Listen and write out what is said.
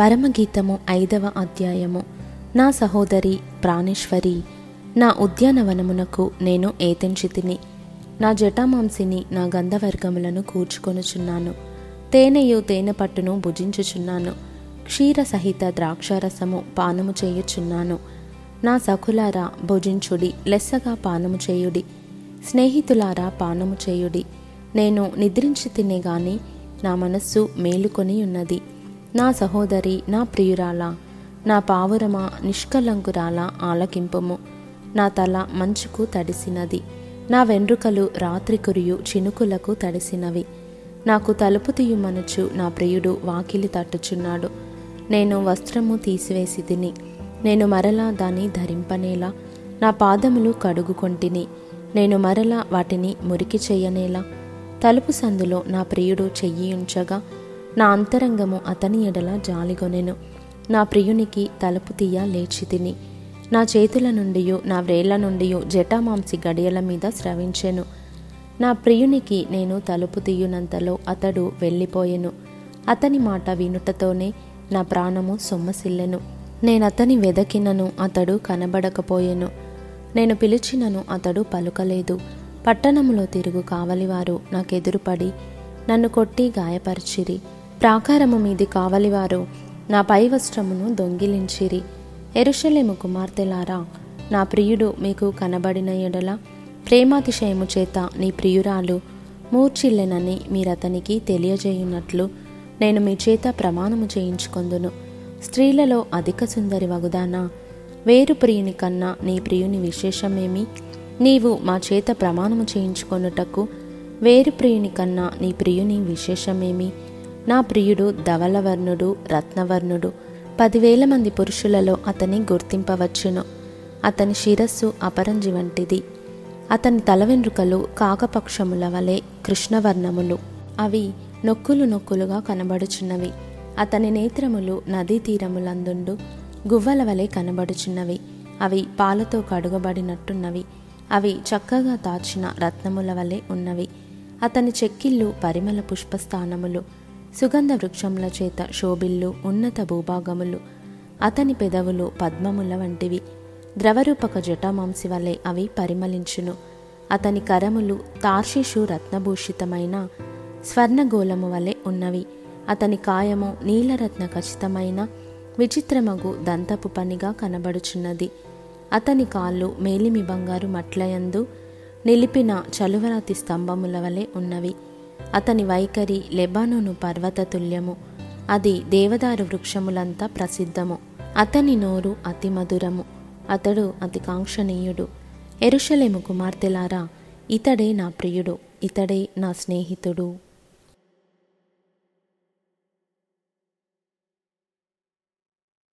పరమగీతము ఐదవ అధ్యాయము. నా సహోదరి ప్రాణేశ్వరి నా ఉద్యానవనమునకు నేను ఏతెంచితిని. నా జటామాంసిని నా గంధవర్గములను కూర్చుకొనుచున్నాను. తేనెయు తేనె పట్టును భుజించుచున్నాను. క్షీర సహిత ద్రాక్షారసము పానము చేయుచున్నాను. నా సఖులారా భుజించుడి లెస్సగా పానము చేయుడి. స్నేహితులారా పానము చేయుడి. నేను నిద్రించి తినే గాని నా మనస్సు మేలుకొని ఉన్నది నా సహోదరి నా ప్రియురాల నా పావురమ నిష్కలంకురాల ఆలకింపము. నా తల మంచుకు తడిసినది. నా వెండ్రుకలు రాత్రి కురియు చినుకులకు తడిసినవి. నాకు తలుపు తీయుమనుచు నా ప్రియుడు వాకిలి తట్టుచున్నాడు. నేను వస్త్రము తీసివేసి తిని నేను మరలా దాన్ని ధరింపనేలా నా పాదములు కడుగుకొంటిని నేను మరలా వాటిని మురికి చెయ్యనేలా తలుపు సందులో నా ప్రియుడు చెయ్యి ఉంచగా నా అంతరంగము అతని ఎడల జాలిగొనెను. నా ప్రియునికి తలుపు తీయ లేచి తిని. నా చేతుల నుండి నా వ్రేళ్ళ నుండి జటామాంసి గడియల మీద స్రవించెను. నా ప్రియునికి నేను తలుపు తీయునంతలో అతడు వెళ్ళిపోయెను. అతని మాట వినుటతోనే నా ప్రాణము సొమ్మసిల్లెను. నేనతని వెదకినను అతడు కనబడకపోయెను. నేను పిలిచినను అతడు పలుకలేదు. పట్టణములో తిరుగు కావలివారు నాకెదురుపడి నన్ను కొట్టి గాయపరిచిరి. ప్రాకారము మీది కావలివారు నా పై వస్త్రమును దొంగిలించిరి. ఎరుషలేము కుమార్తెలారా నా ప్రియుడు మీకు కనబడిన ఎడల ప్రేమాతిశయము చేత నీ ప్రియురాలు మూర్చిల్లెనని మీరతనికి తెలియజేయున్నట్లు నేను మీ చేత ప్రమాణము చేయించుకొందును. స్త్రీలలో అధిక సుందరి వగుదానా వేరు ప్రియుని కన్నా నీ ప్రియుని విశేషమేమి? నీవు మా చేత ప్రమాణము చేయించుకొనుటకు వేరు ప్రియుని కన్నా నీ ప్రియుని విశేషమేమి? నా ప్రియుడు ధవలవర్ణుడు రత్నవర్ణుడు పదివేల మంది పురుషులలో అతని గుర్తింపవచ్చును. అతని శిరస్సు అపరంజి వంటిది. అతని తల వెంట్రుకలు కాకపక్షముల వలె కృష్ణవర్ణములు. అవి నొక్కులు నొక్కులుగా కనబడుచున్నవి. అతని నేత్రములు నదీ తీరములందుండు గువ్వల వలె కనబడుచున్నవి. అవి పాలతో కడుగబడినట్టున్నవి. అవి చక్కగా దాచిన రత్నముల వలె ఉన్నవి. అతని చెక్కిళ్ళు పరిమళ పుష్పస్థానములు. సుగంధ వృక్షముల చేత శోభిల్లు ఉన్నత భూభాగములు అతని పెదవులు పద్మముల వంటివి. ద్రవరూపక జటామాంసి వలె అవి పరిమళించును. అతని కరములు తార్షిషు రత్నభూషితమైన స్వర్ణగోళము వలె ఉన్నవి. అతని కాయము నీలరత్న ఖచ్చితమైన విచిత్రమగు దంతపు పనిగా కనబడుచున్నది. అతని కాళ్ళు మేలిమి బంగారు మట్లయందు నిలిపిన చలువరాతి స్తంభముల వలె ఉన్నవి. అతని వైఖరి లెబానోను పర్వత తుల్యము. అది దేవదారు వృక్షములంతా ప్రసిద్ధము. అతని నోరు అతి మధురము. అతడు అతి కాంక్షణీయుడు. ఎరుషలేము కుమార్తెలారా ఇతడే నా ప్రియుడు ఇతడే నా స్నేహితుడు.